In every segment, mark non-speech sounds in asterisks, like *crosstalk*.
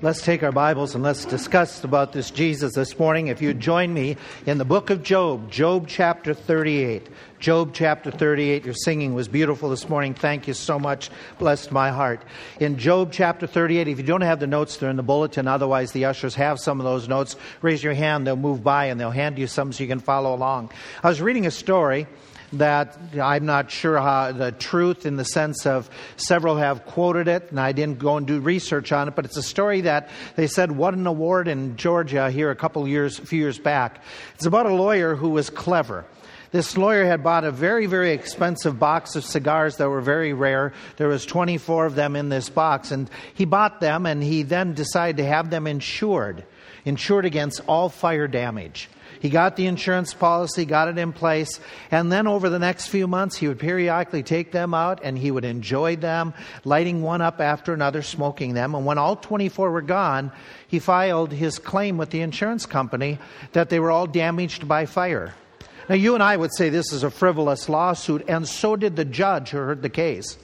Let's take our Bibles and let's discuss about this Jesus this morning. If you join me in the book of Job, Job chapter 38. Job chapter 38, your singing was beautiful this morning. Thank you so much. Blessed my heart. In Job chapter 38, if you don't have the notes, they're in the bulletin. Otherwise, the ushers have some of those notes. Raise your hand, they'll move by and they'll hand you some so you can follow along. I was reading a story that I'm not sure how the truth in the sense of several have quoted it, and I didn't go and do research on it, but it's a story that they said won an award in Georgia here a couple years, a few years back. It's about a lawyer who was clever. This lawyer had bought a very, very expensive box of cigars that were very rare. There was 24 of them in this box, and he bought them, and he then decided to have them insured, insured against all fire damage. He got the insurance policy, got it in place, and then over the next few months, he would periodically take them out and he would enjoy them, lighting one up after another, smoking them. And when all 24 were gone, he filed his claim with the insurance company that they were all damaged by fire. Now, you and I would say this is a frivolous lawsuit, and so did the judge who heard the case.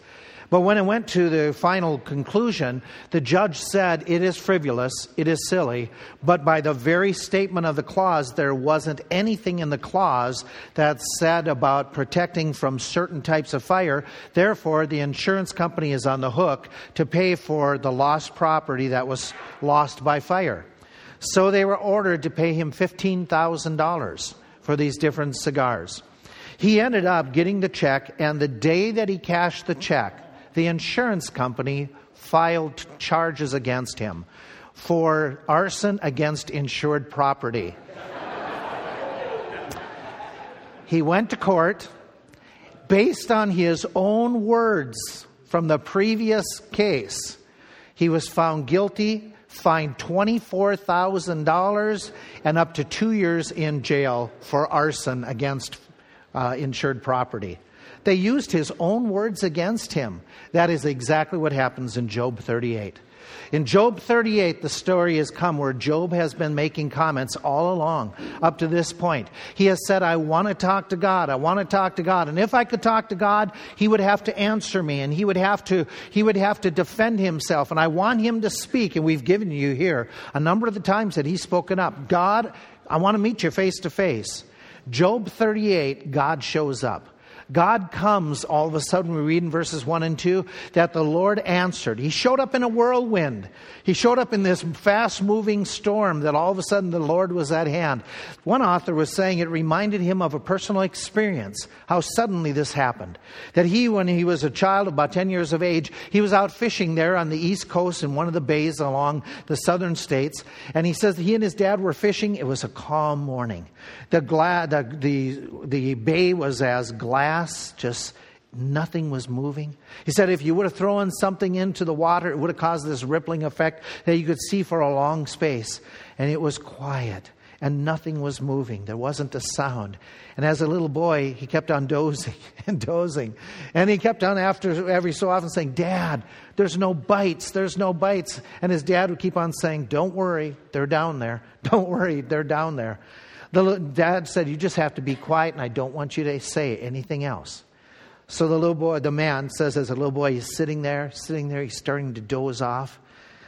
But when it went to the final conclusion, the judge said it is frivolous, it is silly, but by the very statement of the clause, there wasn't anything in the clause that said about protecting from certain types of fire. Therefore, the insurance company is on the hook to pay for the lost property that was lost by fire. So they were ordered to pay him $15,000 for these different cigars. He ended up getting the check, and the day that he cashed the check, the insurance company filed charges against him for arson against insured property. he went to court based on his own words from the previous case. He was found guilty, fined $24,000, and up to two years in jail for arson against uh, insured property. They used his own words against him. That is exactly what happens in Job 38. In Job 38, the story has come where Job has been making comments all along up to this point. He has said, I want to talk to God. I want to talk to God. And if I could talk to God, he would have to answer me and he would have to, he would have to defend himself. And I want him to speak. And we've given you here a number of the times that he's spoken up. God, I want to meet you face to face. Job 38, God shows up. God comes all of a sudden, we read in verses 1 and 2 that the Lord answered. He showed up in a whirlwind. He showed up in this fast moving storm that all of a sudden the Lord was at hand. One author was saying it reminded him of a personal experience, how suddenly this happened. That he, when he was a child, about 10 years of age, he was out fishing there on the east coast in one of the bays along the southern states. And he says he and his dad were fishing. It was a calm morning. The, gla- the, the, the bay was as glass, just nothing was moving. He said if you would have thrown something into the water, it would have caused this rippling effect that you could see for a long space. And it was quiet and nothing was moving. There wasn't a sound. And as a little boy, he kept on *laughs* dozing and dozing. And he kept on after every so often saying, Dad, there's no bites, there's no bites. And his dad would keep on saying, Don't worry, they're down there. *laughs* Don't worry, they're down there. The dad said, You just have to be quiet, and I don't want you to say anything else. So the little boy, the man says, as a little boy, he's sitting there, sitting there, he's starting to doze off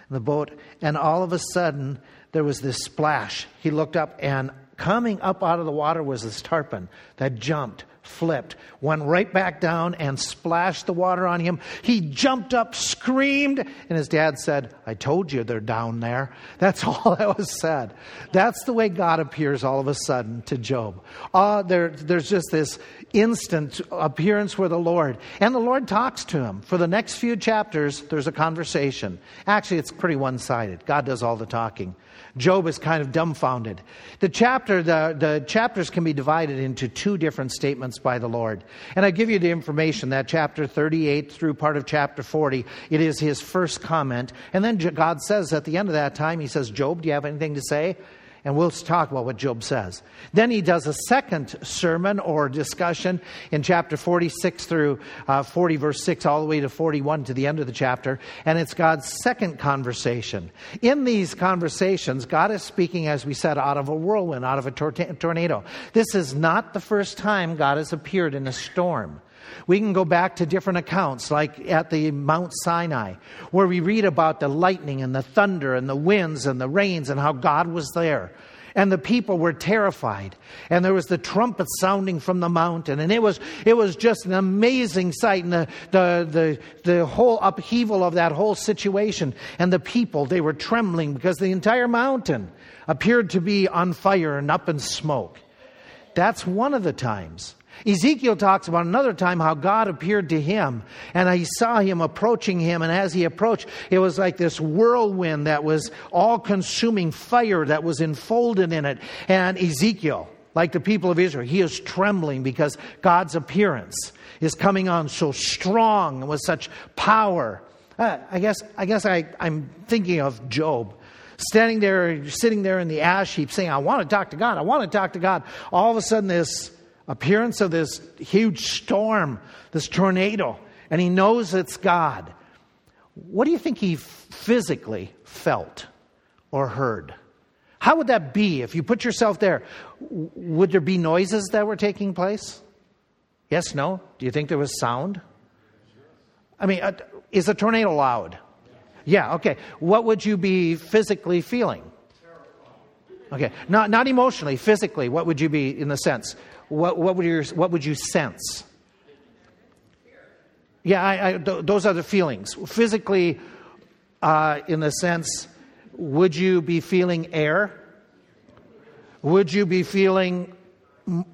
in the boat. And all of a sudden, there was this splash. He looked up, and coming up out of the water was this tarpon that jumped flipped, went right back down and splashed the water on him. He jumped up, screamed, and his dad said, I told you they're down there. *laughs* That's all that was said. That's the way God appears all of a sudden to Job. Uh, there, there's just this instant appearance with the Lord. And the Lord talks to him. For the next few chapters, there's a conversation. Actually, it's pretty one sided. God does all the talking. Job is kind of dumbfounded. The chapter, the, the chapters can be divided into two different statements by the Lord. And I give you the information that chapter 38 through part of chapter 40, it is his first comment. And then God says at the end of that time, he says, Job, do you have anything to say? And we'll talk about what Job says. Then he does a second sermon or discussion in chapter 46 through uh, 40, verse 6, all the way to 41 to the end of the chapter, and it's God's second conversation. In these conversations, God is speaking, as we said, out of a whirlwind, out of a tor- tornado. This is not the first time God has appeared in a storm. We can go back to different accounts, like at the Mount Sinai, where we read about the lightning and the thunder and the winds and the rains and how God was there. And the people were terrified. And there was the trumpet sounding from the mountain. And it was, it was just an amazing sight. And the, the, the, the whole upheaval of that whole situation. And the people, they were trembling because the entire mountain appeared to be on fire and up in smoke. That's one of the times. Ezekiel talks about another time how God appeared to him and he saw him approaching him. And as he approached, it was like this whirlwind that was all consuming fire that was enfolded in it. And Ezekiel, like the people of Israel, he is trembling because God's appearance is coming on so strong and with such power. Uh, I guess, I guess I, I'm thinking of Job standing there, sitting there in the ash heap saying, I want to talk to God. I want to talk to God. All of a sudden, this appearance of this huge storm, this tornado, and he knows it's God. What do you think he physically felt or heard? How would that be if you put yourself there? Would there be noises that were taking place? Yes, no? Do you think there was sound? I mean, uh, is a tornado loud? Yeah, okay. What would you be physically feeling? Okay, not, not emotionally, physically, what would you be in the sense? What, what, would, your, what would you sense? Yeah, I, I, th- those are the feelings. Physically, uh, in the sense, would you be feeling air? Would you be feeling m-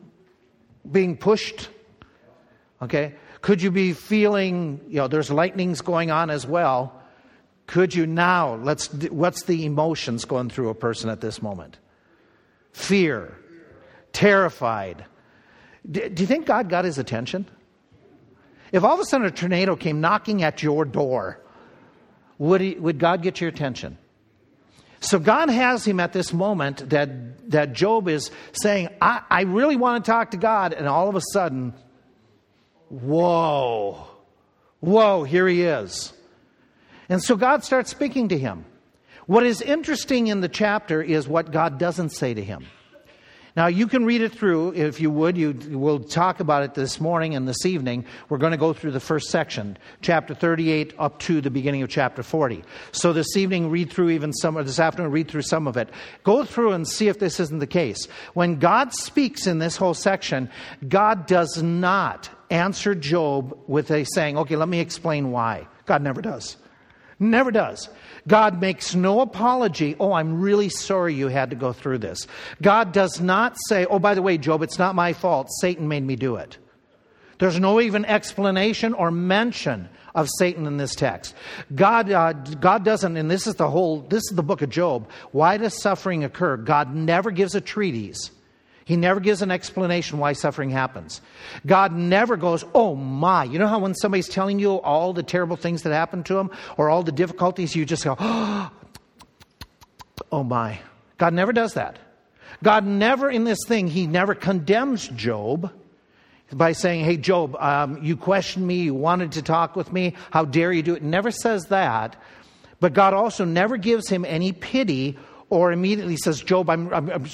being pushed? Okay. Could you be feeling, you know, there's lightnings going on as well. Could you now, let's, what's the emotions going through a person at this moment? Fear, terrified, do, you think God got his attention? If all of a sudden a tornado came knocking at your door, would, he, would God get your attention? So God has him at this moment that, that Job is saying, I, I really want to talk to God. And all of a sudden, whoa, whoa, here he is. And so God starts speaking to him. What is interesting in the chapter is what God doesn't say to him. Now, you can read it through if you would. You, we'll talk about it this morning and this evening. We're going to go through the first section, chapter 38 up to the beginning of chapter 40. So this evening, read through even some, or this afternoon, read through some of it. Go through and see if this isn't the case. When God speaks in this whole section, God does not answer Job with a saying, okay, let me explain why. God never does. Never does. God makes no apology. Oh, I'm really sorry you had to go through this. God does not say, oh, by the way, Job, it's not my fault. Satan made me do it. There's no even explanation or mention of Satan in this text. God, uh, God doesn't, and this is the whole, this is the book of Job. Why does suffering occur? God never gives a treatise he never gives an explanation why suffering happens. God never goes, oh my. You know how when somebody's telling you all the terrible things that happen to them or all the difficulties, you just go, *gasps* oh my. God never does that. God never, in this thing, He never condemns Job by saying, hey, Job, um, you questioned me, you wanted to talk with me, how dare you do it? Never says that. But God also never gives him any pity or immediately says, Job, I'm, I'm,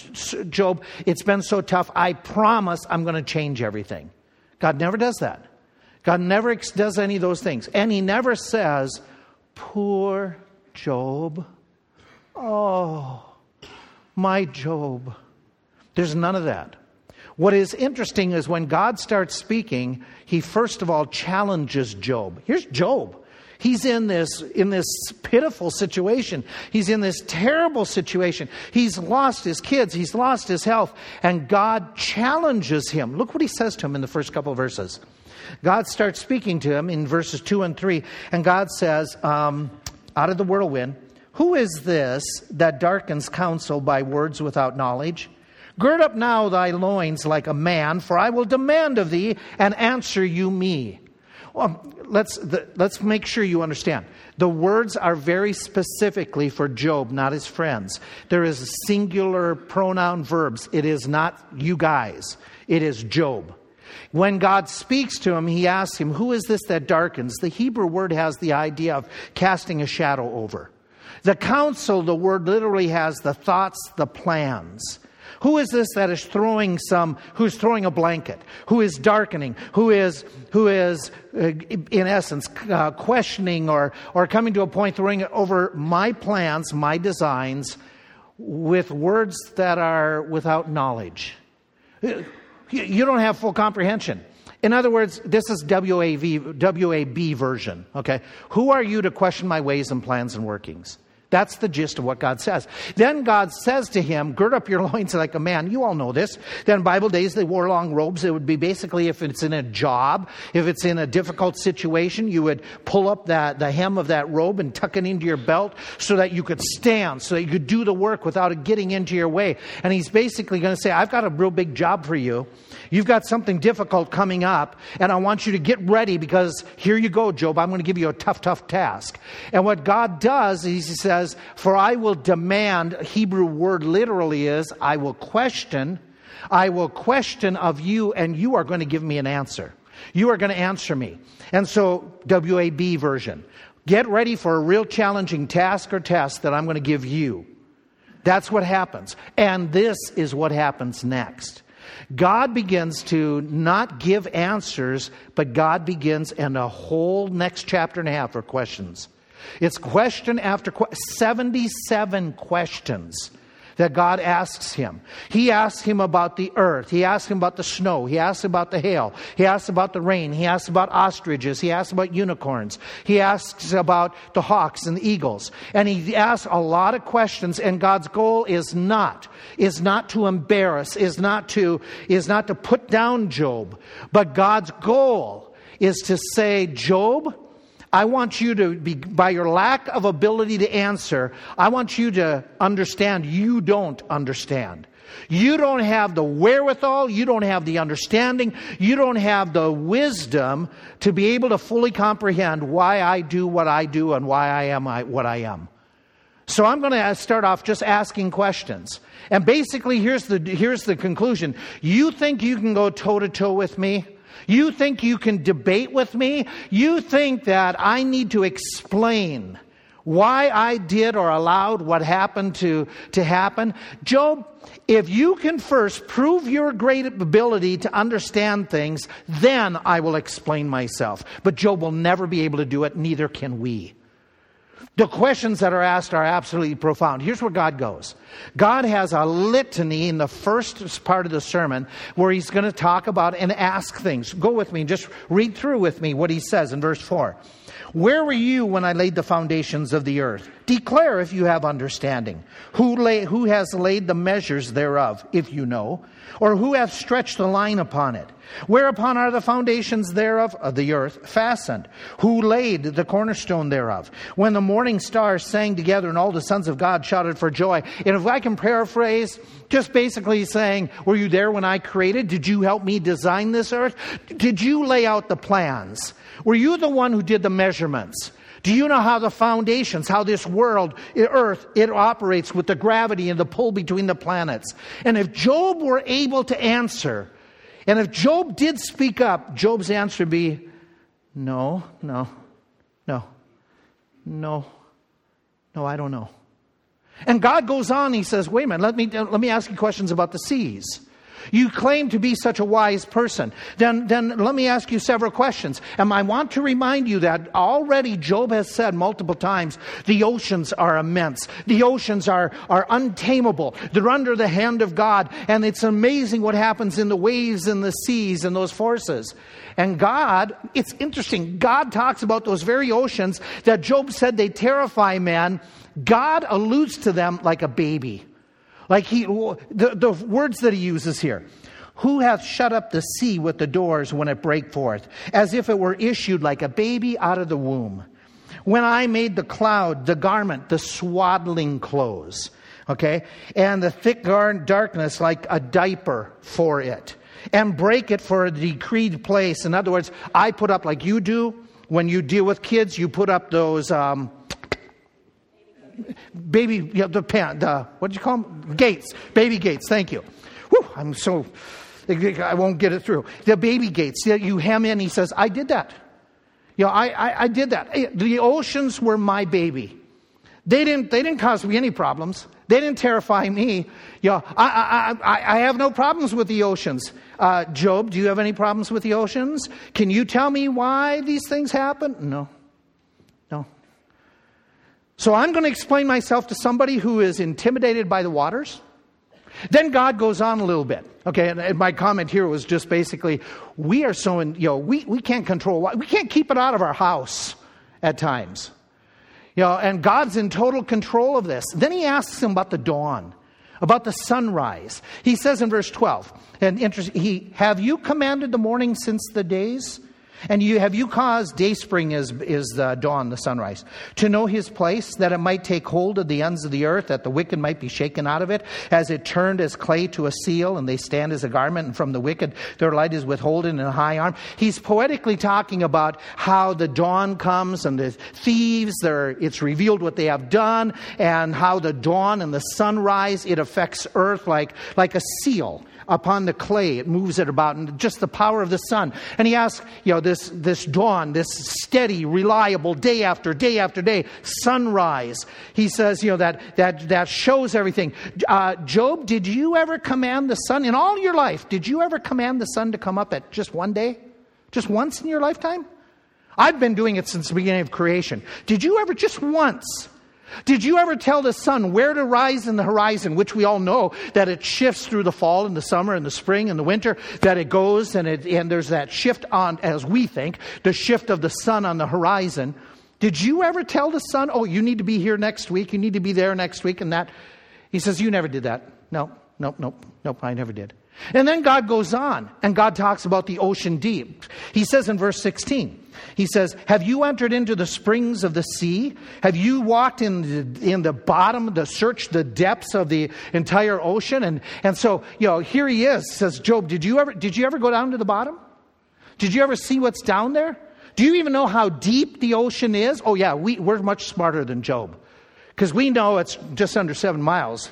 Job, it's been so tough. I promise I'm going to change everything. God never does that. God never does any of those things. And he never says, Poor Job. Oh, my Job. There's none of that. What is interesting is when God starts speaking, he first of all challenges Job. Here's Job. He's in this, in this pitiful situation. He's in this terrible situation. He's lost his kids. He's lost his health. And God challenges him. Look what he says to him in the first couple verses. God starts speaking to him in verses 2 and 3. And God says, um, out of the whirlwind, Who is this that darkens counsel by words without knowledge? Gird up now thy loins like a man, for I will demand of thee, and answer you me. Well, let's, the, let's make sure you understand. The words are very specifically for Job, not his friends. There is singular pronoun verbs. It is not you guys, it is Job. When God speaks to him, he asks him, Who is this that darkens? The Hebrew word has the idea of casting a shadow over. The counsel, the word literally has the thoughts, the plans. Who is this that is throwing some, who's throwing a blanket, who is darkening, who is, who is uh, in essence, uh, questioning or, or coming to a point throwing it over my plans, my designs, with words that are without knowledge? You don't have full comprehension. In other words, this is WAV, WAB version, okay? Who are you to question my ways and plans and workings? That's the gist of what God says. Then God says to him, Gird up your *laughs* loins like a man. You all know this. Then Bible days, they wore long robes. It would be basically if it's in a job, if it's in a difficult situation, you would pull up that, the hem of that robe and tuck it into your belt so that you could stand, so that you could do the work without it getting into your way. And he's basically going to say, I've got a real big job for you. You've got something difficult coming up, and I want you to get ready because here you go, Job. I'm going to give you a tough, tough task. And what God does is He says, For I will demand, Hebrew word literally is, I will question, I will question of you, and you are going to give me an answer. You are going to answer me. And so, WAB version. Get ready for a real challenging task or test that I'm going to give you. That's what happens. And this is what happens next. God begins to not give answers, but God begins in a whole next chapter and a half for questions. It's question after question, 77 questions that God asks him. He asks him about the earth. He asks him about the snow. He asks about the hail. He asks about the rain. He asks about ostriches. He asks about unicorns. He asks about the hawks and the eagles. And he asks a lot of questions and God's goal is not, is not to embarrass, is not to, is not to put down Job, but God's goal is to say, Job, I want you to be, by your lack of ability to answer, I want you to understand you don't understand. You don't have the wherewithal, you don't have the understanding, you don't have the wisdom to be able to fully comprehend why I do what I do and why I am what I am. So I'm going to start off just asking questions. And basically, here's the, here's the conclusion. You think you can go toe to toe with me? You think you can debate with me? You think that I need to explain why I did or allowed what happened to, to happen? Job, if you can first prove your great ability to understand things, then I will explain myself. But Job will never be able to do it, neither can we. The questions that are asked are absolutely profound. Here's where God goes God has a litany in the first part of the sermon where he's going to talk about and ask things. Go with me, just read through with me what he says in verse 4. Where were you when I laid the foundations of the earth? Declare if you have understanding. Who, lay, who has laid the measures thereof, if you know? Or who hath stretched the line upon it? Whereupon are the foundations thereof of the earth fastened? Who laid the cornerstone thereof? When the morning stars sang together and all the sons of God shouted for joy. And if I can paraphrase, just basically saying, Were you there when I created? Did you help me design this earth? Did you lay out the plans? Were you the one who did the measurements? Do you know how the foundations, how this world, earth, it operates with the gravity and the pull between the planets? And if Job were able to answer, and if Job did speak up, Job's answer would be no, no, no, no, no, I don't know. And God goes on, he says, wait a minute, let me, let me ask you questions about the seas. You claim to be such a wise person. Then, then let me ask you several questions. And I want to remind you that already Job has said multiple times the oceans are immense. The oceans are, are untamable. They're under the hand of God. And it's amazing what happens in the waves and the seas and those forces. And God, it's interesting, God talks about those very oceans that Job said they terrify man. God alludes to them like a baby. Like he, the, the words that he uses here. Who hath shut up the sea with the doors when it break forth, as if it were issued like a baby out of the womb? When I made the cloud, the garment, the swaddling clothes, okay, and the thick darkness like a diaper for it, and break it for a decreed place. In other words, I put up like you do when you deal with kids, you put up those um, baby, yeah, the pen, the, what do you call them? Gates, baby gates, thank you. Whew, I'm so, I won't get it through. The baby gates, you hem in, he says, I did that. You know, I, I, I did that. The oceans were my baby. They didn't, they didn't cause me any problems. They didn't terrify me. You know, I, I, I, I have no problems with the oceans. Uh, Job, do you have any problems with the oceans? Can you tell me why these things happen? No. No. So I'm going to explain myself to somebody who is intimidated by the waters. Then God goes on a little bit. Okay, and, my comment here was just basically, we are so, in, you know, we, we can't control, we can't keep it out of our house at times. You know, and God's in total control of this. Then he asks him about the dawn, about the sunrise. He says in verse 12, and interesting, he, have you commanded the morning since the days? And you, have you caused day spring is, is the dawn, the sunrise, to know his place, that it might take hold of the ends of the earth, that the wicked might be shaken out of it, as it turned as clay to a seal, and they stand as a garment, and from the wicked their light is withholden in a high arm. He's poetically talking about how the dawn comes and the thieves, it's revealed what they have done, and how the dawn and the sunrise, it affects earth like, like a seal upon the clay. It moves it about, and just the power of the sun. And he asks, you know, this, this dawn, this steady, reliable, day after day after day, sunrise. He says, you know, that, that, that shows everything. Uh, Job, did you ever command the sun, in all your life, did you ever command the sun to come up at just one day? Just once in your lifetime? I've been doing it since the beginning of creation. Did you ever, just once, did you ever tell the sun where to rise in the horizon, which we all know that it shifts through the fall and the summer and the spring and the winter, that it goes and, it, and there's that shift on, as we think, the shift of the sun on the horizon. Did you ever tell the sun, oh, you need to be here next week, you need to be there next week, and that? He says, you never did that. No, nope, nope, nope, I never did. And then God goes on, and God talks about the ocean deep. He says in verse 16, he says, Have you entered into the springs of the sea? Have you walked in the, in the bottom, the search the depths of the entire ocean? And, and so, you know, here he is, says Job, did you ever, did you ever go down to the bottom? Did you ever see what's down there? Do you even know how deep the ocean is? Oh, yeah, we, we're much smarter than Job. Because we know it's just under seven miles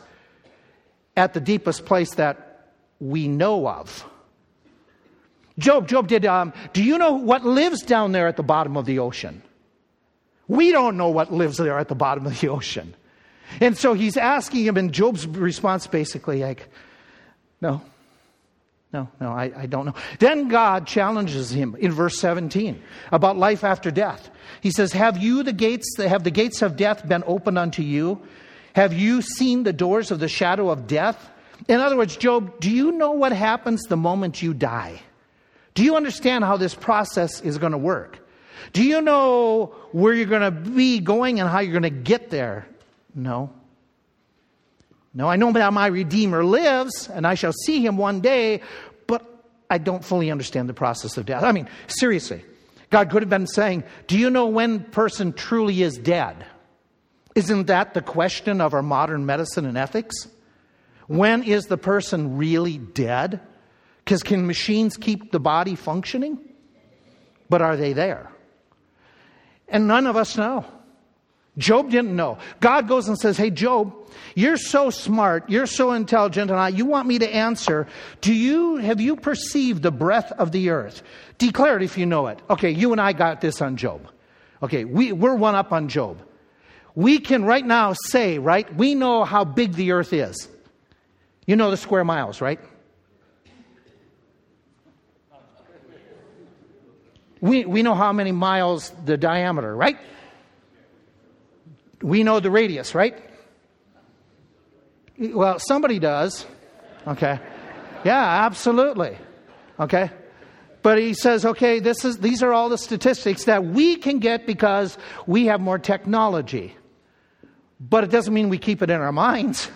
at the deepest place that we know of. Job, Job did, um, do you know what lives down there at the bottom of the ocean? We don't know what lives there at the bottom of the ocean. And so he's asking him, and Job's response basically like, no, no, no, I, I don't know. Then God challenges him in verse 17 about life after death. He says, Have you the gates, have the gates of death been opened unto you? Have you seen the doors of the shadow of death? In other words, Job, do you know what happens the moment you die? Do you understand how this process is going to work? Do you know where you're going to be going and how you're going to get there? No. No, I know that my Redeemer lives and I shall see him one day, but I don't fully understand the process of death. I mean, seriously, God could have been saying, Do you know when person truly is dead? Isn't that the question of our modern medicine and ethics? When is the person really dead? Because can machines keep the body functioning? But are they there? And none of us know. Job didn't know. God goes and says, Hey, Job, you're so smart, you're so intelligent, and I, you want me to answer. Do you, have you perceived the breath of the earth? Declare it if you know it. Okay, you and I got this on Job. Okay, we, we're one up on Job. We can right now say, right, we know how big the earth is. You know the square miles, right? We, we know how many miles the diameter, right? We know the radius, right? Well, somebody does. Okay. Yeah, absolutely. Okay. But he says, okay, this is, these are all the statistics that we can get because we have more technology. But it doesn't mean we keep it in our minds.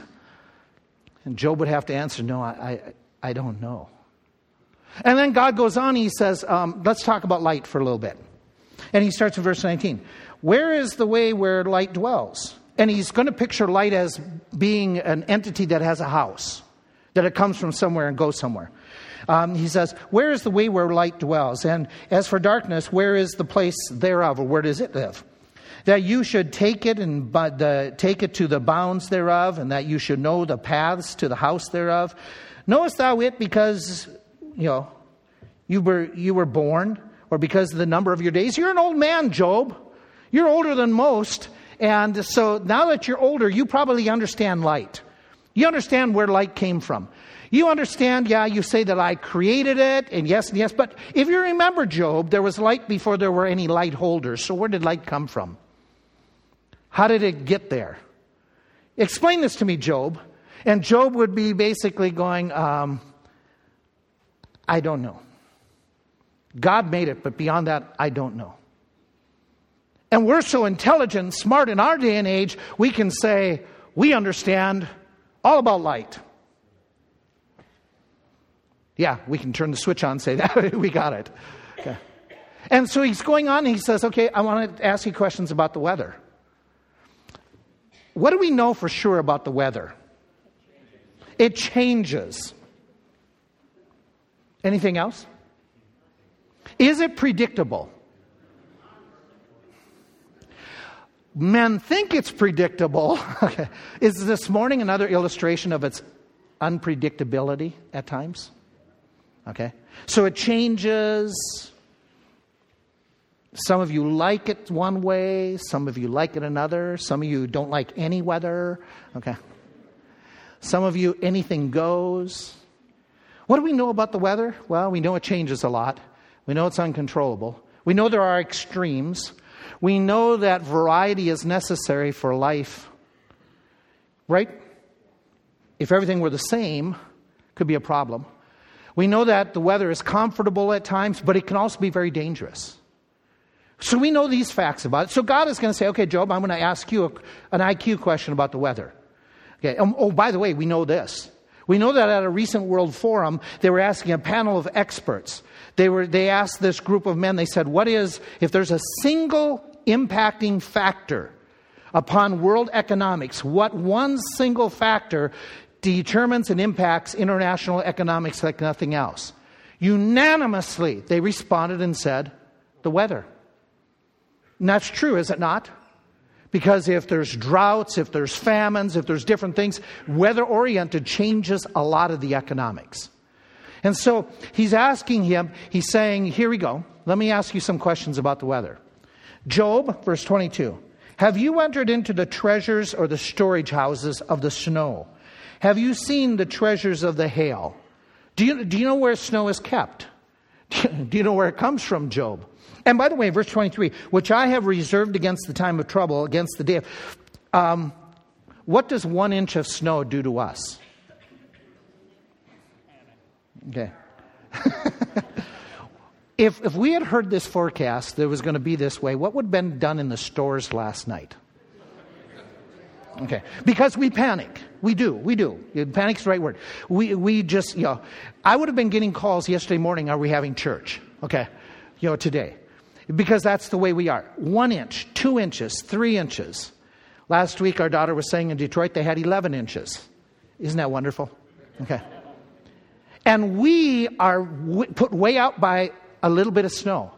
And Job would have to answer, no, I, I, I don't know. And then God goes on, he says, um, let's talk about light for a little bit. And he starts in verse 19. Where is the way where light dwells? And he's going to picture light as being an entity that has a house, that it comes from somewhere and goes somewhere. Um, he says, Where is the way where light dwells? And as for darkness, where is the place thereof, or where does it live? That you should take it and the, take it to the bounds thereof, and that you should know the paths to the house thereof. Knowest thou it because you know, you were, you were born or because of the number of your days. You're an old man, Job. You're older than most. And so now that you're older, you probably understand light. You understand where light came from. You understand, yeah, you say that I created it, and yes, and yes, but if you remember Job, there was light before there were any light holders. So where did light come from? How did it get there? Explain this to me, Job. And Job would be basically going, um, I don't know. God made it, but beyond that, I don't know. And we're so intelligent smart in our day and age, we can say, we understand all about light. Yeah, we can turn the switch on say *laughs* that. we got it. Okay. And so he's going on he says, Okay, I want to ask you questions about the weather. What do we know for sure about the weather? It changes. Anything else? Is it predictable? Men think it's predictable. *laughs* Is this morning another illustration of its unpredictability at times? Okay. So it changes. Some of you like it one way, some of you like it another, some of you don't like any weather. Okay. Some of you, anything goes. What do we know about the weather? Well, we know it changes a lot. We know it's uncontrollable. We know there are extremes. We know that variety is necessary for life. Right? If everything were the same, could be a problem. We know that the weather is comfortable at times, but it can also be very dangerous. So we know these facts about it. So God is going to say, okay, Job, I'm going to ask you an IQ question about the weather. Okay. Um, oh, by the way, we know this. We know that at a recent World Forum, they were asking a panel of experts. They, were, they asked this group of men, they said, What is, if there's a single impacting factor upon world economics, what one single factor determines and impacts international economics like nothing else? Unanimously, they responded and said, The weather. And that's true, is it not? Because if there's droughts, if there's famines, if there's different things, weather oriented changes a lot of the economics. And so he's asking him, he's saying, Here we go. Let me ask you some questions about the weather. Job, verse 22. Have you entered into the treasures or the storage houses of the snow? Have you seen the treasures of the hail? Do you, do you know where snow is kept? *laughs* do you know where it comes from, Job? And by the way, verse 23, which I have reserved against the time of trouble, against the day of. Um, what does one inch of snow do to us? Okay. *laughs* if, if we had heard this forecast it was going to be this way, what would have been done in the stores last night? Okay. Because we panic. We do. We do. Panic's the right word. We, we just, you know, I would have been getting calls yesterday morning, are we having church? Okay. You know, today because that's the way we are. One inch, two inches, three inches. Last week, our daughter was saying in Detroit they had 11 inches. Isn't that wonderful? Okay. And we are w- put way out by a little bit of snow.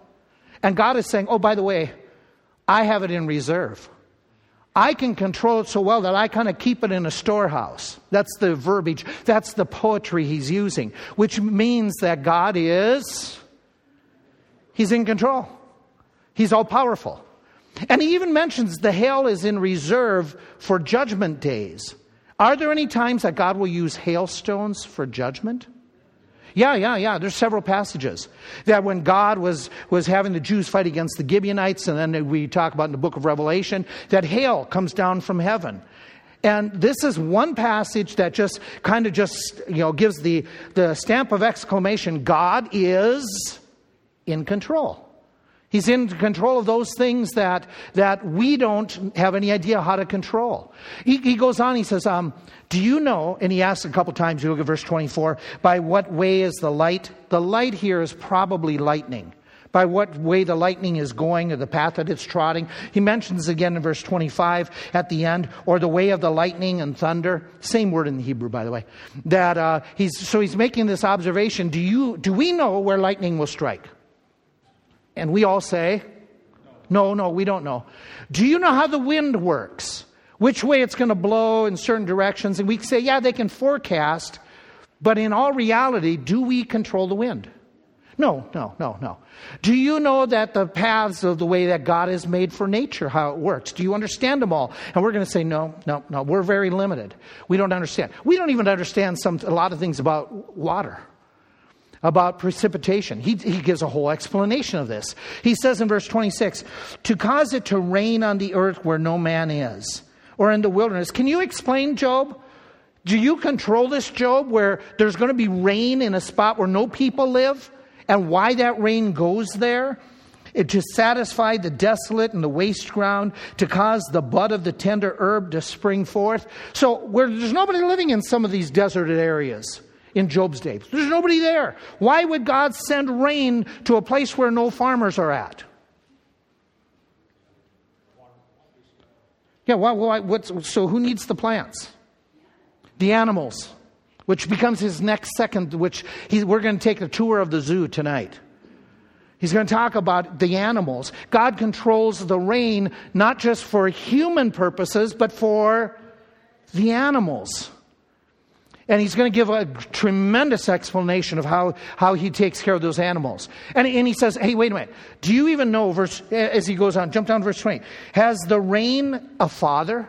And God is saying, oh, by the way, I have it in reserve. I can control it so well that I kind of keep it in a storehouse. That's the verbiage. That's the poetry he's using, which means that God is, he's in control. He's all powerful. And he even mentions the hail is in reserve for judgment days. Are there any times that God will use hailstones for judgment? Yeah, yeah, yeah. There's several passages that when God was, was having the Jews fight against the Gibeonites, and then we talk about in the book of Revelation, that hail comes down from heaven. And this is one passage that just kind of just, you know, gives the, the stamp of exclamation God is in control. He's in control of those things that, that we don't have any idea how to control. He, he goes on, he says, um, Do you know, and he asks a couple times, you look at verse 24, by what way is the light? The light here is probably lightning. By what way the lightning is going or the path that it's trotting. He mentions again in verse 25 at the end, or the way of the lightning and thunder. Same word in the Hebrew, by the way. That uh, he's, so he's making this observation. Do, you, do we know where lightning will strike? And we all say, no, no, we don't know. Do you know how the wind works? Which way it's going to blow in certain directions? And we say, yeah, they can forecast, but in all reality, do we control the wind? No, no, no, no. Do you know that the paths of the way that God has made for nature, how it works? Do you understand them all? And we're going to say, no, no, no. We're very limited. We don't understand. We don't even understand some, a lot of things about water, about precipitation. He, he gives a whole explanation of this. He says in verse 26 to cause it to rain on the earth where no man is, or in the wilderness. Can you explain, Job? Do you control this, Job, where there's going to be rain in a spot where no people live? And why that rain goes there? It, to satisfy the desolate and the waste ground, to cause the bud of the tender herb to spring forth. So, where there's nobody living in some of these deserted areas in Job's day, there's nobody there. Why would God send rain to a place where no farmers are at? Yeah, why, why, so who needs the plants? The animals, which becomes his next second, which he, we're going to take a tour of the zoo tonight. He's going to talk about the animals. God controls the rain not just for human purposes, but for the animals. And he's going to give a tremendous explanation of how, how he takes care of those animals. And, and he says, hey, wait a minute. Do you even know, verse, as he goes on, jump down to verse 20. Has the rain a father?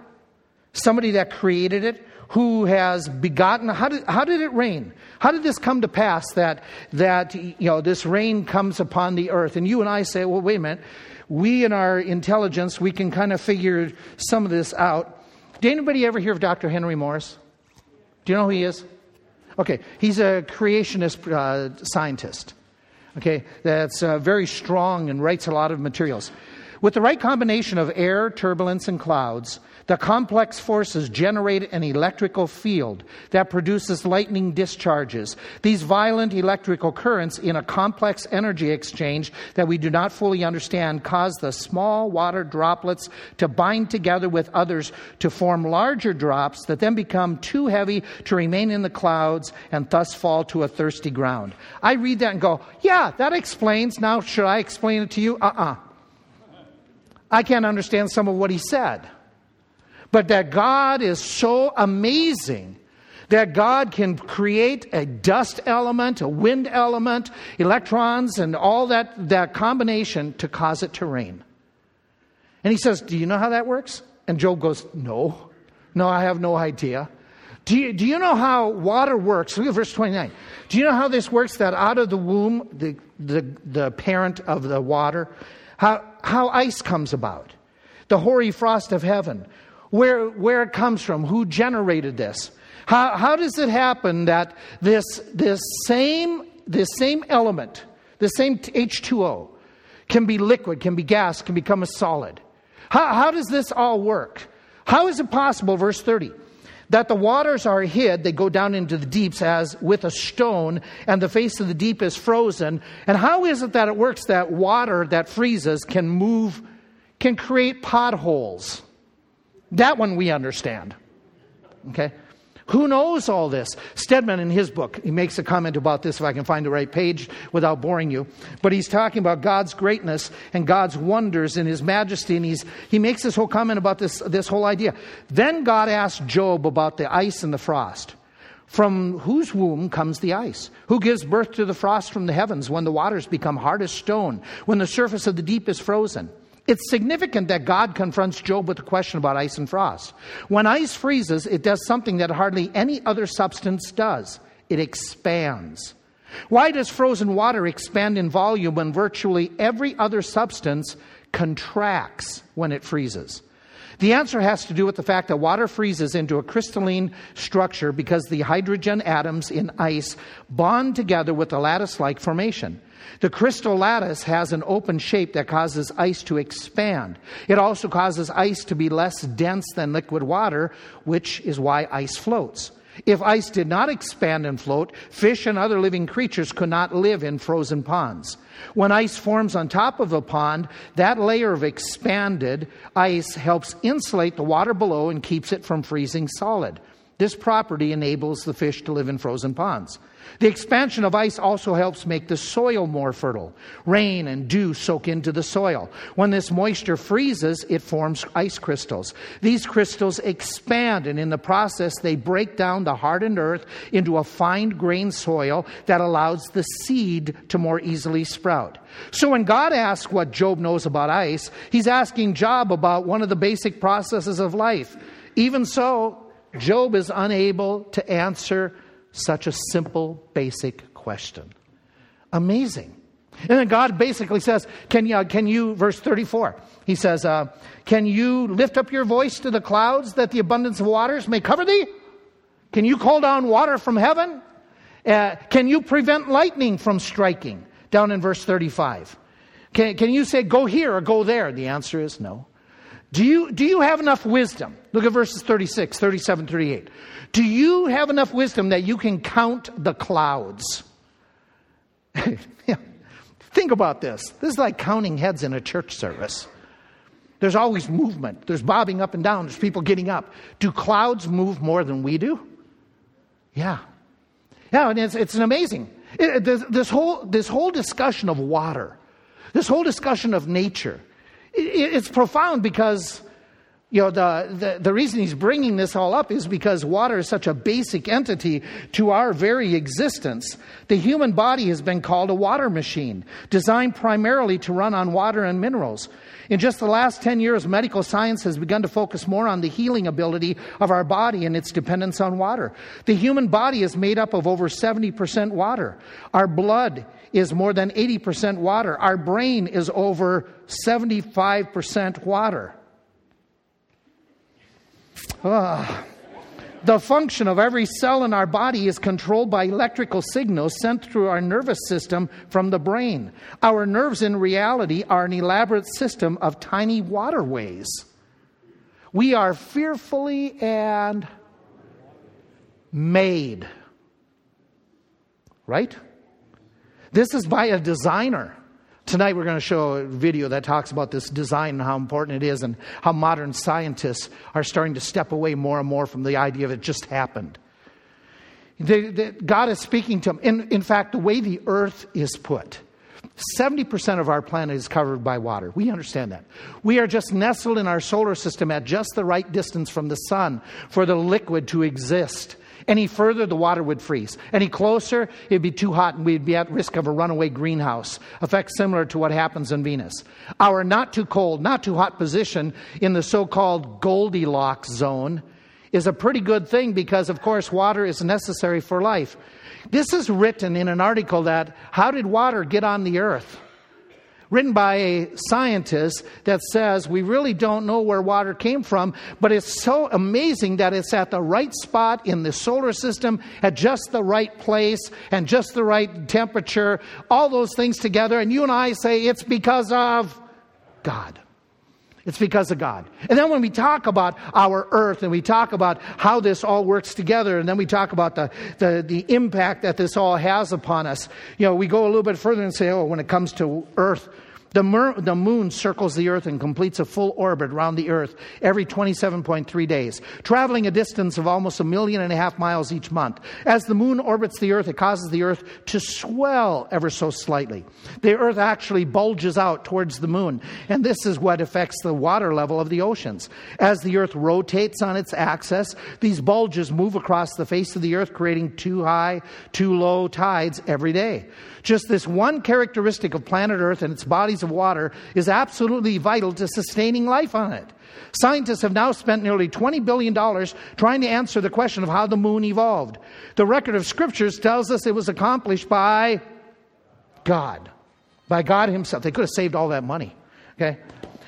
Somebody that created it? who has begotten how did, how did it rain how did this come to pass that that you know this rain comes upon the earth and you and i say well wait a minute we in our intelligence we can kind of figure some of this out did anybody ever hear of dr henry morris do you know who he is? Okay he's a creationist uh, scientist okay that's uh, very strong and writes a lot of materials. With the right combination of air turbulence and clouds the complex forces generate an electrical field that produces lightning discharges. These violent electrical currents in a complex energy exchange that we do not fully understand cause the small water droplets to bind together with others to form larger drops that then become too heavy to remain in the clouds and thus fall to a thirsty ground. I read that and go, yeah, that explains. Now, should I explain it to you? Uh uh-uh. uh I can't understand some of what he said. But that God is so amazing that God can create a dust element, a wind element, electrons, and all that, that combination to cause it to rain. And he says, Do you know how that works? And Job goes, No. No, I have no idea. Do you, do you know how water works? Look at verse 29. Do you know how this works? That out of the womb, the, the, the parent of the water, how, how ice comes about, the hoary frost of heaven, where, where it comes from, who generated this. How, how does it happen that this, this, same, this same element, the same H2O, can be liquid, can be gas, can become a solid? How, how does this all work? How is it possible, verse 30, that the waters are hid, they go down into the deeps as with a stone, and the face of the deep is frozen? And how is it that it works that water that freezes can move, can create potholes? That one we understand. Okay? Who knows all this? Stedman, in his book, he makes a comment about this, if I can find the right page without boring you. But he's talking about God's greatness and God's wonders and his majesty, and he's, he makes this whole comment about this, this whole idea. Then God asked Job about the ice and the frost. From whose womb comes the ice? Who gives birth to the frost from the heavens when the waters become hard as stone, when the surface of the deep is frozen? It's significant that God confronts Job with a question about ice and frost. When ice freezes, it does something that hardly any other substance does it expands. Why does frozen water expand in volume when virtually every other substance contracts when it freezes? The answer has to do with the fact that water freezes into a crystalline structure because the hydrogen atoms in ice bond together with a lattice like formation. The crystal lattice has an open shape that causes ice to expand. It also causes ice to be less dense than liquid water, which is why ice floats. If ice did not expand and float, fish and other living creatures could not live in frozen ponds. When ice forms on top of a pond, that layer of expanded ice helps insulate the water below and keeps it from freezing solid. This property enables the fish to live in frozen ponds. The expansion of ice also helps make the soil more fertile. Rain and dew soak into the soil. When this moisture freezes, it forms ice crystals. These crystals expand, and in the process, they break down the hardened earth into a fine grained soil that allows the seed to more easily sprout. So when God asks what Job knows about ice, he's asking Job about one of the basic processes of life. Even so, Job is unable to answer such a simple, basic question. Amazing. And then God basically says, Can you, can you verse 34, he says, uh, Can you lift up your voice to the clouds that the abundance of waters may cover thee? Can you call down water from heaven? Uh, can you prevent lightning from striking? Down in verse 35. Can, can you say, Go here or go there? The answer is no. Do you, do you have enough wisdom? Look at verses 36, 37, 38. Do you have enough wisdom that you can count the clouds? *laughs* Think about this. This is like counting heads in a church service. There's always movement, there's bobbing up and down, there's people getting up. Do clouds move more than we do? Yeah. Yeah, and it's, it's an amazing. It, this, this, whole, this whole discussion of water, this whole discussion of nature, it's profound because you know, the, the, the, reason he's bringing this all up is because water is such a basic entity to our very existence. The human body has been called a water machine, designed primarily to run on water and minerals. In just the last 10 years, medical science has begun to focus more on the healing ability of our body and its dependence on water. The human body is made up of over 70% water. Our blood is more than 80% water. Our brain is over 75% water. Ah. The function of every cell in our body is controlled by electrical signals sent through our nervous system from the brain. Our nerves, in reality, are an elaborate system of tiny waterways. We are fearfully and made. Right? This is by a designer. Tonight we're going to show a video that talks about this design and how important it is and how modern scientists are starting to step away more and more from the idea of it just happened. God is speaking to them. In, in fact, the way the earth is put, 70% of our planet is covered by water. We understand that. We are just nestled in our solar system at just the right distance from the sun for the liquid to exist. Any further, the water would freeze. Any closer, it'd be too hot and we'd be at risk of a runaway greenhouse, effect similar to what happens in Venus. Our not too cold, not too hot position in the so called Goldilocks zone is a pretty good thing because, of course, water is necessary for life. This is written in an article that How Did Water Get on the Earth? Written by a scientist that says we really don't know where water came from, but it's so amazing that it's at the right spot in the solar system, at just the right place, and just the right temperature, all those things together. And you and I say it's because of God. It's because of God. And then when we talk about our earth and we talk about how this all works together, and then we talk about the, the, the, impact that this all has upon us, you know, we go a little bit further and say, oh, when it comes to earth, the, mer- the moon circles the earth and completes a full orbit around the earth every 27.3 days, traveling a distance of almost a million and a half miles each month. As the moon orbits the earth, it causes the earth to swell ever so slightly. The earth actually bulges out towards the moon, and this is what affects the water level of the oceans. As the earth rotates on its axis, these bulges move across the face of the earth, creating two high, two low tides every day. Just this one characteristic of planet Earth and its bodies of water is absolutely vital to sustaining life on it. Scientists have now spent nearly $20 billion trying to answer the question of how the moon evolved. The record of scriptures tells us it was accomplished by God, by God Himself. They could have saved all that money. Okay?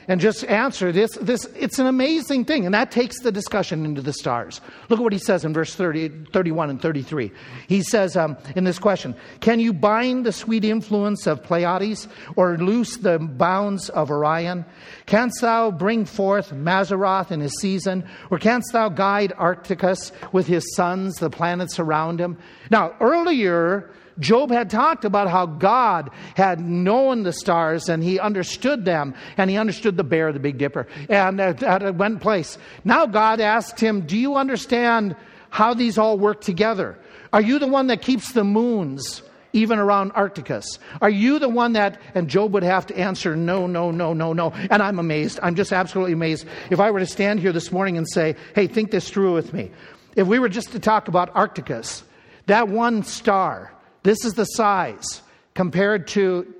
And just answer this, this. It's an amazing thing. And that takes the discussion into the stars. Look at what he says in verse 30, 31 and 33. He says um, in this question Can you bind the sweet influence of Pleiades or loose the bounds of Orion? Canst thou bring forth Mazzaroth in his season? Or canst thou guide Arcturus with his sons, the planets around him? Now, earlier, Job had talked about how God had known the stars and he understood them and he understood the bear, the Big Dipper, and at, one place. Now God asked him, Do you understand how these all work together? Are you the one that keeps the moons even around Arcticus? Are you the one that, and Job would have to answer, no, no, no, no, no. And I'm amazed. I'm just absolutely amazed. If I were to stand here this morning and say, hey, think this through with me. If we were just to talk about Arcticus, that one star, this is the size compared to,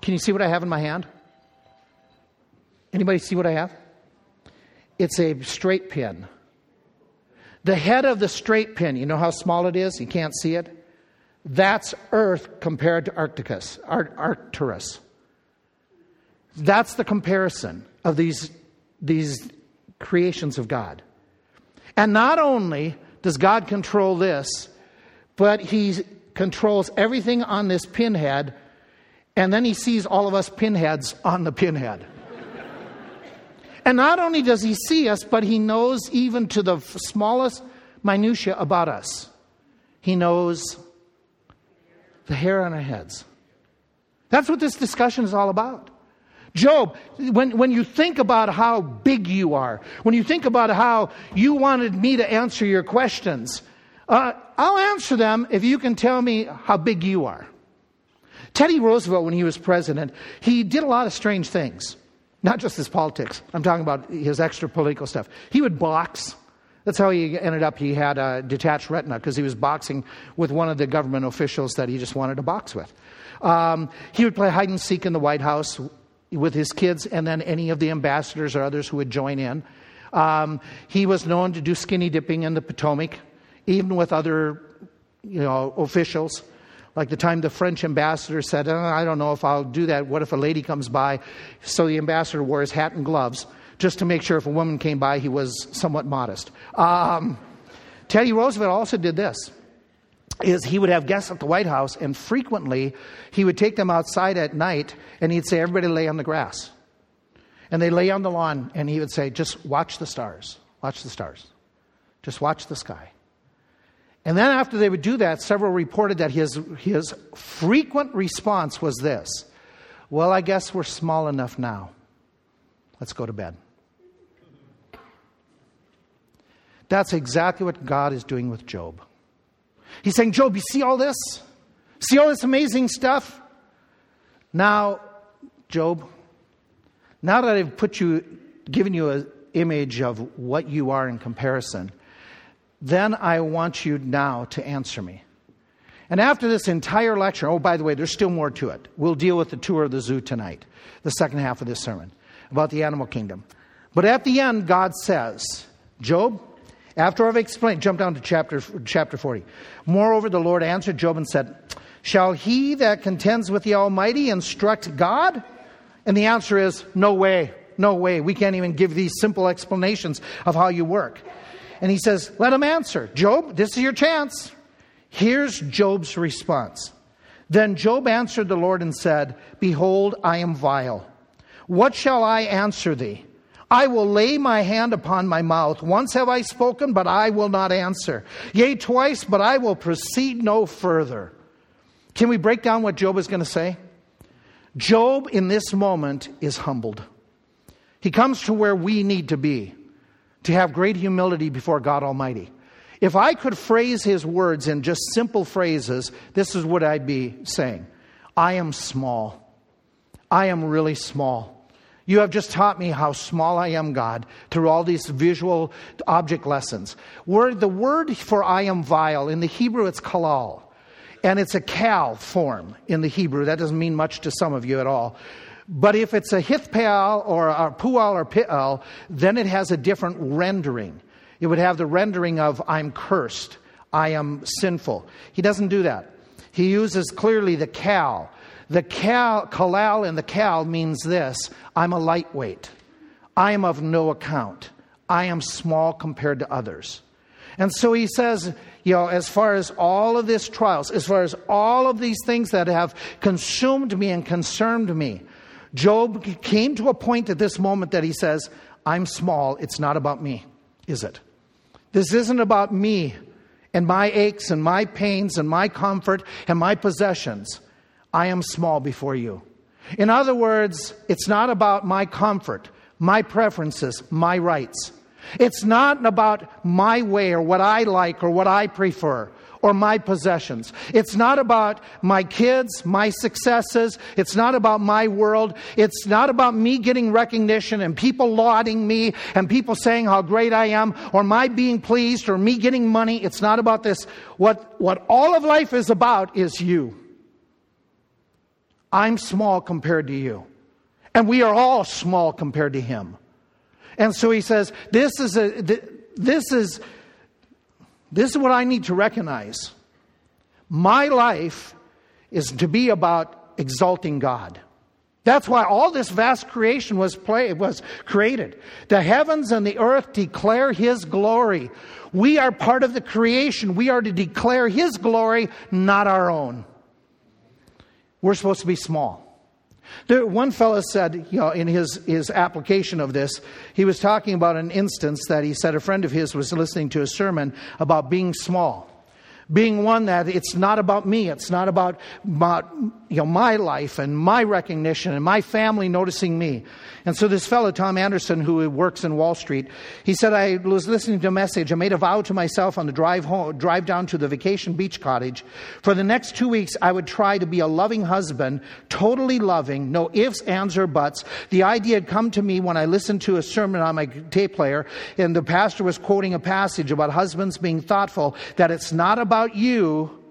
can you see what I have in my hand? Anybody see what I have? It's a straight pin. The head of the straight pin, you know how small it is? You can't see it? That's Earth compared to Arcticus, Arcturus. That's the comparison of these, these creations of God. And not only does God control this, but He controls everything on this pinhead, and then He sees all of us pinheads on the pinhead. and not only does He see us, but He knows even to the smallest minutia about us. He knows the hair on our heads. That's what this discussion is all about. Job, when, when you think about how big you are, when you think about how you wanted me to answer your questions, uh, I'll answer them if you can tell me how big you are. Teddy Roosevelt, when he was president, he did a lot of strange things. Not just his politics. I'm talking about his extra political stuff. He would box. That's how he ended up. He had a detached retina because he was boxing with one of the government officials that he just wanted to box with. Um, he would play hide and seek in the White House with his kids and then any of the ambassadors or others who would join in. Um, he was known to do skinny dipping in the Potomac, even with other you know, officials. Like the time the French ambassador said, oh, I don't know if I'll do that. What if a lady comes by? So the ambassador wore his hat and gloves just to make sure if a woman came by, he was somewhat modest. Um, Teddy Roosevelt also did this is he would have guests at the White House, and frequently he would take them outside at night and he'd say, Everybody lay on the grass. And they lay on the lawn, and he would say, Just watch the stars. Watch the stars. Just watch the sky. And then after they would do that, several reported that his, his frequent response was this Well, I guess we're small enough now. Let's go to bed. That's exactly what God is doing with Job. He's saying, Job, you see all this? See all this amazing stuff? Now, Job, now that I've put you, given you an image of what you are in comparison, then I want you now to answer me. And after this entire lecture, oh, by the way, there's still more to it. We'll deal with the tour of the zoo tonight, the second half of this sermon about the animal kingdom. But at the end, God says, Job, after I've explained, jump down to chapter, chapter 40. Moreover, the Lord answered Job and said, Shall he that contends with the Almighty instruct God? And the answer is, No way, no way. We can't even give these simple explanations of how you work. And he says, Let him answer. Job, this is your chance. Here's Job's response. Then Job answered the Lord and said, Behold, I am vile. What shall I answer thee? I will lay my hand upon my mouth. Once have I spoken, but I will not answer. Yea, twice, but I will proceed no further. Can we break down what Job is going to say? Job, in this moment, is humbled. He comes to where we need to be, to have great humility before God Almighty. If I could phrase his words in just simple phrases, this is what I'd be saying I am small. I am really small. You have just taught me how small I am, God, through all these visual object lessons. The word for I am vile, in the Hebrew it's kalal. And it's a kal form in the Hebrew. That doesn't mean much to some of you at all. But if it's a hithpal or a pual or pi'al, then it has a different rendering. It would have the rendering of I'm cursed, I am sinful. He doesn't do that. He uses clearly the kal. The cal, kalal in the kal means this I'm a lightweight. I am of no account. I am small compared to others. And so he says, you know, as far as all of these trials, as far as all of these things that have consumed me and concerned me, Job came to a point at this moment that he says, I'm small. It's not about me, is it? This isn't about me and my aches and my pains and my comfort and my possessions. I am small before you. In other words, it's not about my comfort, my preferences, my rights. It's not about my way or what I like or what I prefer or my possessions. It's not about my kids, my successes. It's not about my world. It's not about me getting recognition and people lauding me and people saying how great I am or my being pleased or me getting money. It's not about this. What, what all of life is about is you. I'm small compared to you. And we are all small compared to him. And so he says, this is a, this is, this is what I need to recognize. My life is to be about exalting God. That's why all this vast creation was, play, was created. The heavens and the earth declare His glory. We are part of the creation. We are to declare His glory, not our own. We're supposed to be small. There, one fellow said, you know, in his, his application of this, he was talking about an instance that he said a friend of his was listening to a sermon about being small being one that it's not about me, it's not about, about you know, my life and my recognition and my family noticing me. And so this fellow, Tom Anderson, who works in Wall Street, he said, I was listening to a message. I made a vow to myself on the drive home, drive down to the vacation beach cottage. For the next two weeks, I would try to be a loving husband, totally loving, no ifs, ands, or buts. The idea had come to me when I listened to a sermon on my tape player, and the pastor was quoting a passage about husbands being thoughtful, that it's not about about you,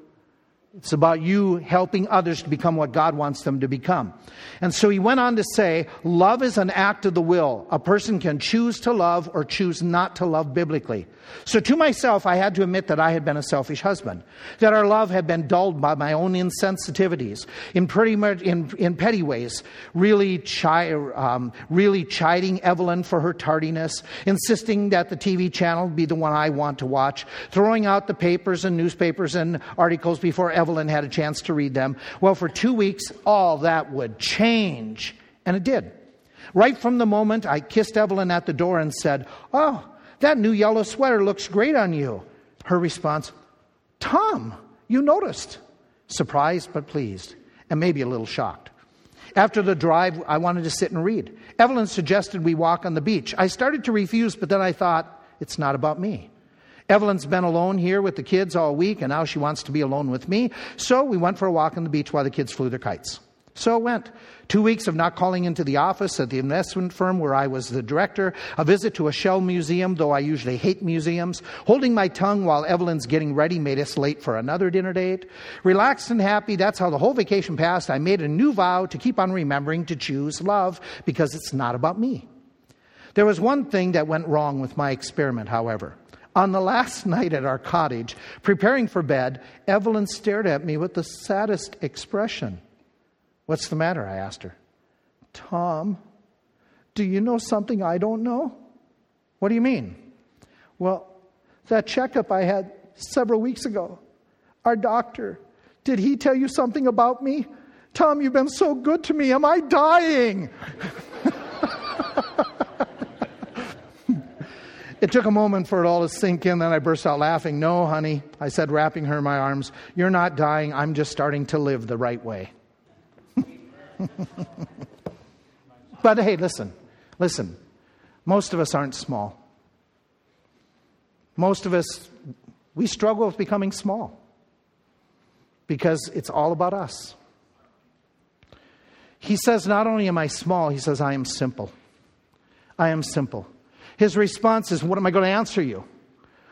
it's about you helping others to become what God wants them to become. And so he went on to say, love is an act of the will. A person can choose to love or choose not to love biblically. So to myself, I had to admit that I had been a selfish husband, that our love had been dulled by my own insensitivities in pretty much in, in petty ways, really, chi- um, really chiding Evelyn for her tardiness, insisting that the TV channel be the one I want to watch, throwing out the papers and newspapers and articles before Evelyn had a chance to read them. Well, for two weeks, all that would change. And it did. Right from the moment I kissed Evelyn at the door and said, Oh, that new yellow sweater looks great on you. Her response, Tom, you noticed. Surprised but pleased, and maybe a little shocked. After the drive, I wanted to sit and read. Evelyn suggested we walk on the beach. I started to refuse, but then I thought, it's not about me. Evelyn's been alone here with the kids all week, and now she wants to be alone with me. So we went for a walk on the beach while the kids flew their kites. So it went. Two weeks of not calling into the office at the investment firm where I was the director, a visit to a shell museum, though I usually hate museums, holding my tongue while Evelyn's getting ready made us late for another dinner date. Relaxed and happy, that's how the whole vacation passed. I made a new vow to keep on remembering to choose love because it's not about me. There was one thing that went wrong with my experiment, however. On the last night at our cottage, preparing for bed, Evelyn stared at me with the saddest expression. What's the matter? I asked her. Tom, do you know something I don't know? What do you mean? Well, that checkup I had several weeks ago, our doctor, did he tell you something about me? Tom, you've been so good to me. Am I dying? *laughs* It took a moment for it all to sink in, then I burst out laughing. No, honey, I said, wrapping her in my arms. You're not dying. I'm just starting to live the right way. *laughs* but hey, listen, listen. Most of us aren't small. Most of us, we struggle with becoming small because it's all about us. He says, Not only am I small, he says, I am simple. I am simple. His response is, What am I going to answer you?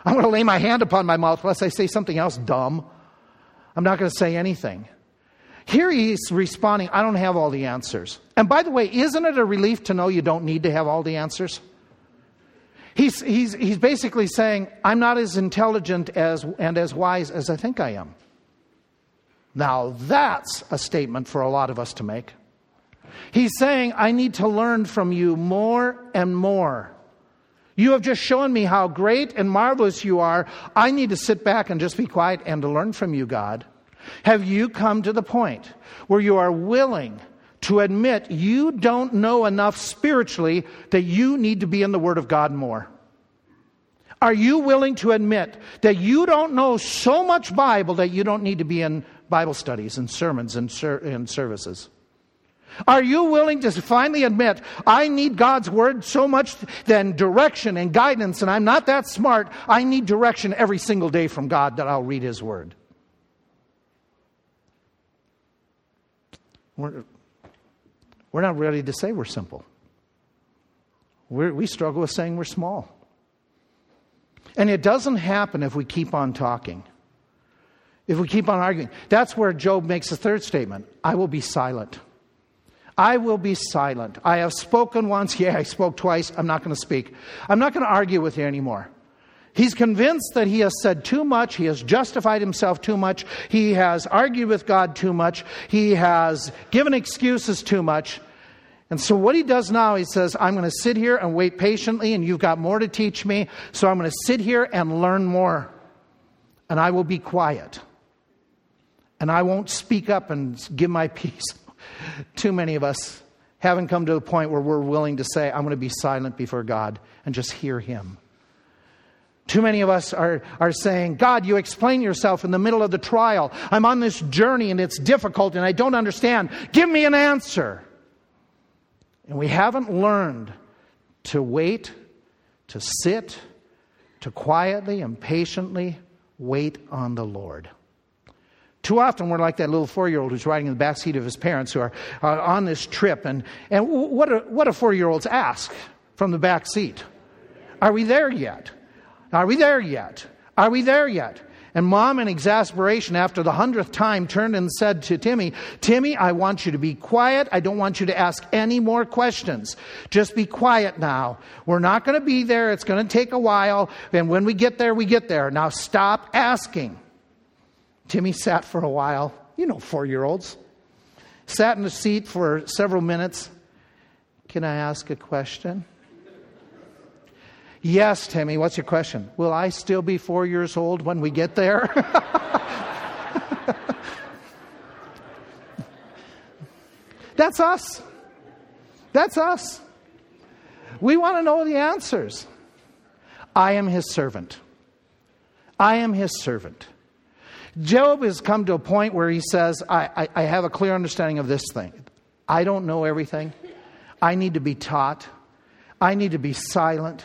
I'm going to lay my hand upon my mouth unless I say something else dumb. I'm not going to say anything. Here he's responding, I don't have all the answers. And by the way, isn't it a relief to know you don't need to have all the answers? He's, he's, he's basically saying, I'm not as intelligent as, and as wise as I think I am. Now, that's a statement for a lot of us to make. He's saying, I need to learn from you more and more. You have just shown me how great and marvelous you are. I need to sit back and just be quiet and to learn from you, God. Have you come to the point where you are willing to admit you don't know enough spiritually that you need to be in the Word of God more? Are you willing to admit that you don't know so much Bible that you don't need to be in Bible studies and sermons and, ser- and services? Are you willing to finally admit, I need God's word so much than direction and guidance, and I'm not that smart. I need direction every single day from God that I'll read his word? We're, we're not ready to say we're simple. We're, we struggle with saying we're small. And it doesn't happen if we keep on talking, if we keep on arguing. That's where Job makes the third statement I will be silent. I will be silent. I have spoken once. Yeah, I spoke twice. I'm not going to speak. I'm not going to argue with you anymore. He's convinced that he has said too much. He has justified himself too much. He has argued with God too much. He has given excuses too much. And so, what he does now, he says, I'm going to sit here and wait patiently, and you've got more to teach me. So, I'm going to sit here and learn more. And I will be quiet. And I won't speak up and give my *laughs* piece. Too many of us haven't come to the point where we're willing to say, I'm going to be silent before God and just hear Him. Too many of us are, are saying, God, you explain yourself in the middle of the trial. I'm on this journey and it's difficult and I don't understand. Give me an answer. And we haven't learned to wait, to sit, to quietly and patiently wait on the Lord. Too often we're like that little four year old who's riding in the back seat of his parents who are uh, on this trip. And, and what, do, what do four year olds ask from the back seat? Are we there yet? Are we there yet? Are we there yet? And mom, in exasperation, after the hundredth time, turned and said to Timmy, Timmy, I want you to be quiet. I don't want you to ask any more questions. Just be quiet now. We're not going to be there. It's going to take a while. And when we get there, we get there. Now stop asking. Timmy sat for a while. You know, four year olds. Sat in the seat for several minutes. Can I ask a question? Yes, Timmy, what's your question? Will I still be four years old when we get there? *laughs* That's us. That's us. We want to know the answers. I am his servant. I am his servant. Job has come to a point where he says, I, I, I have a clear understanding of this thing. I don't know everything. I need to be taught. I need to be silent.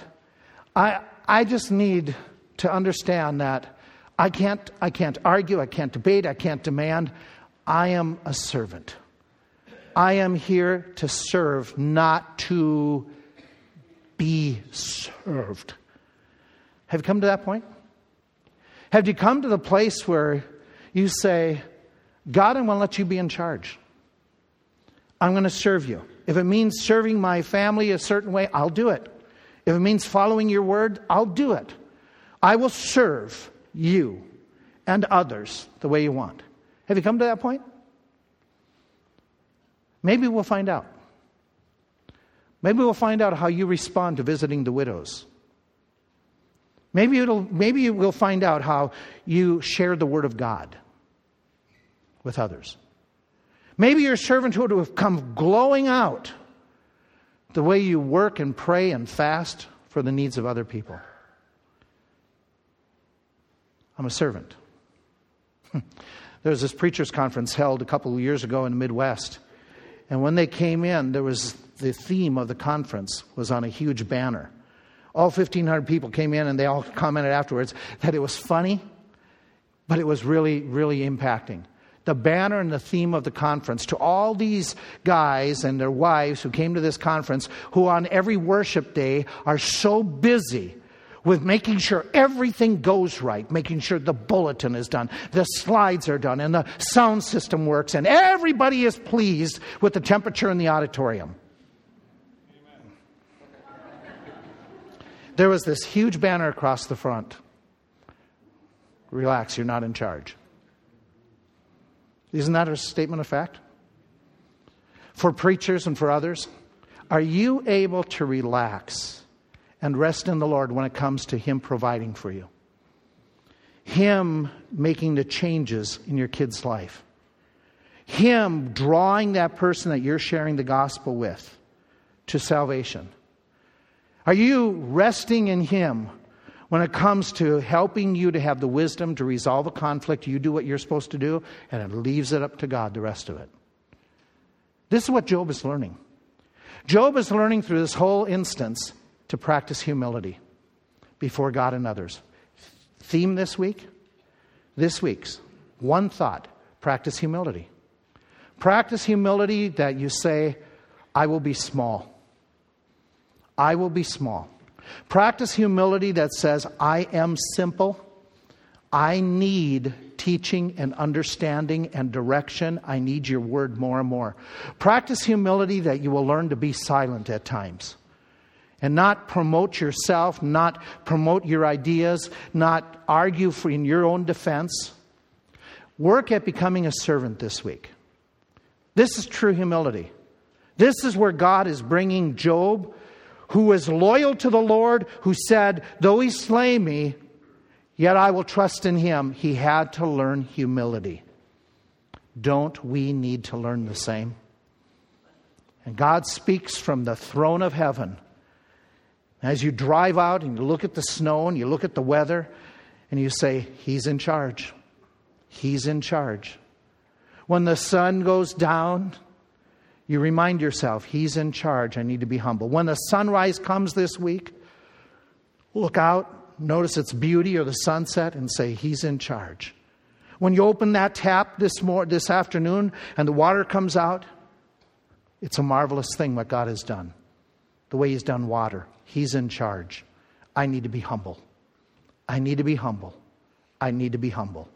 I, I just need to understand that I can't, I can't argue, I can't debate, I can't demand. I am a servant. I am here to serve, not to be served. Have you come to that point? Have you come to the place where you say, God, I'm going to let you be in charge? I'm going to serve you. If it means serving my family a certain way, I'll do it. If it means following your word, I'll do it. I will serve you and others the way you want. Have you come to that point? Maybe we'll find out. Maybe we'll find out how you respond to visiting the widows. Maybe, it'll, maybe we'll find out how you share the Word of God with others. Maybe your servanthood will have come glowing out the way you work and pray and fast for the needs of other people. I'm a servant. *laughs* there was this preachers conference held a couple of years ago in the Midwest. And when they came in, there was the theme of the conference was on a huge banner. All 1,500 people came in and they all commented afterwards that it was funny, but it was really, really impacting the banner and the theme of the conference to all these guys and their wives who came to this conference who on every worship day are so busy with making sure everything goes right, making sure the bulletin is done, the slides are done, and the sound system works, and everybody is pleased with the temperature in the auditorium. There was this huge banner across the front. Relax, you're not in charge. Isn't that a statement of fact? For preachers and for others, are you able to relax and rest in the Lord when it comes to Him providing for you? Him making the changes in your kid's life. Him drawing that person that you're sharing the gospel with to salvation. Are you resting in Him when it comes to helping you to have the wisdom to resolve a conflict, you do what you're supposed to do, and it leaves it up to God, the rest of it. This is what Job is learning. Job is learning through this whole instance to practice humility before God and others. Theme this week? This week's one thought practice humility. Practice humility that you say, I will be small. I will be small. Practice humility that says, I am simple. I need teaching and understanding and direction. I need your word more and more. Practice humility that you will learn to be silent at times and not promote yourself, not promote your ideas, not argue for in your own defense. Work at becoming a servant this week. This is true humility. This is where God is bringing Job, who was loyal to the Lord, who said, Though he slay me, yet I will trust in him. He had to learn humility. Don't we need to learn the same? And God speaks from the throne of heaven as you drive out and you look at the snow and you look at the weather and you say, He's in charge. He's in charge. When the sun goes down, you remind yourself, He's in charge. I need to be humble. When the sunrise comes this week, look out, notice its beauty or the sunset, and say, He's in charge. When you open that tap this, mor- this afternoon and the water comes out, it's a marvelous thing what God has done, the way He's done water. He's in charge. I need to be humble. I need to be humble. I need to be humble.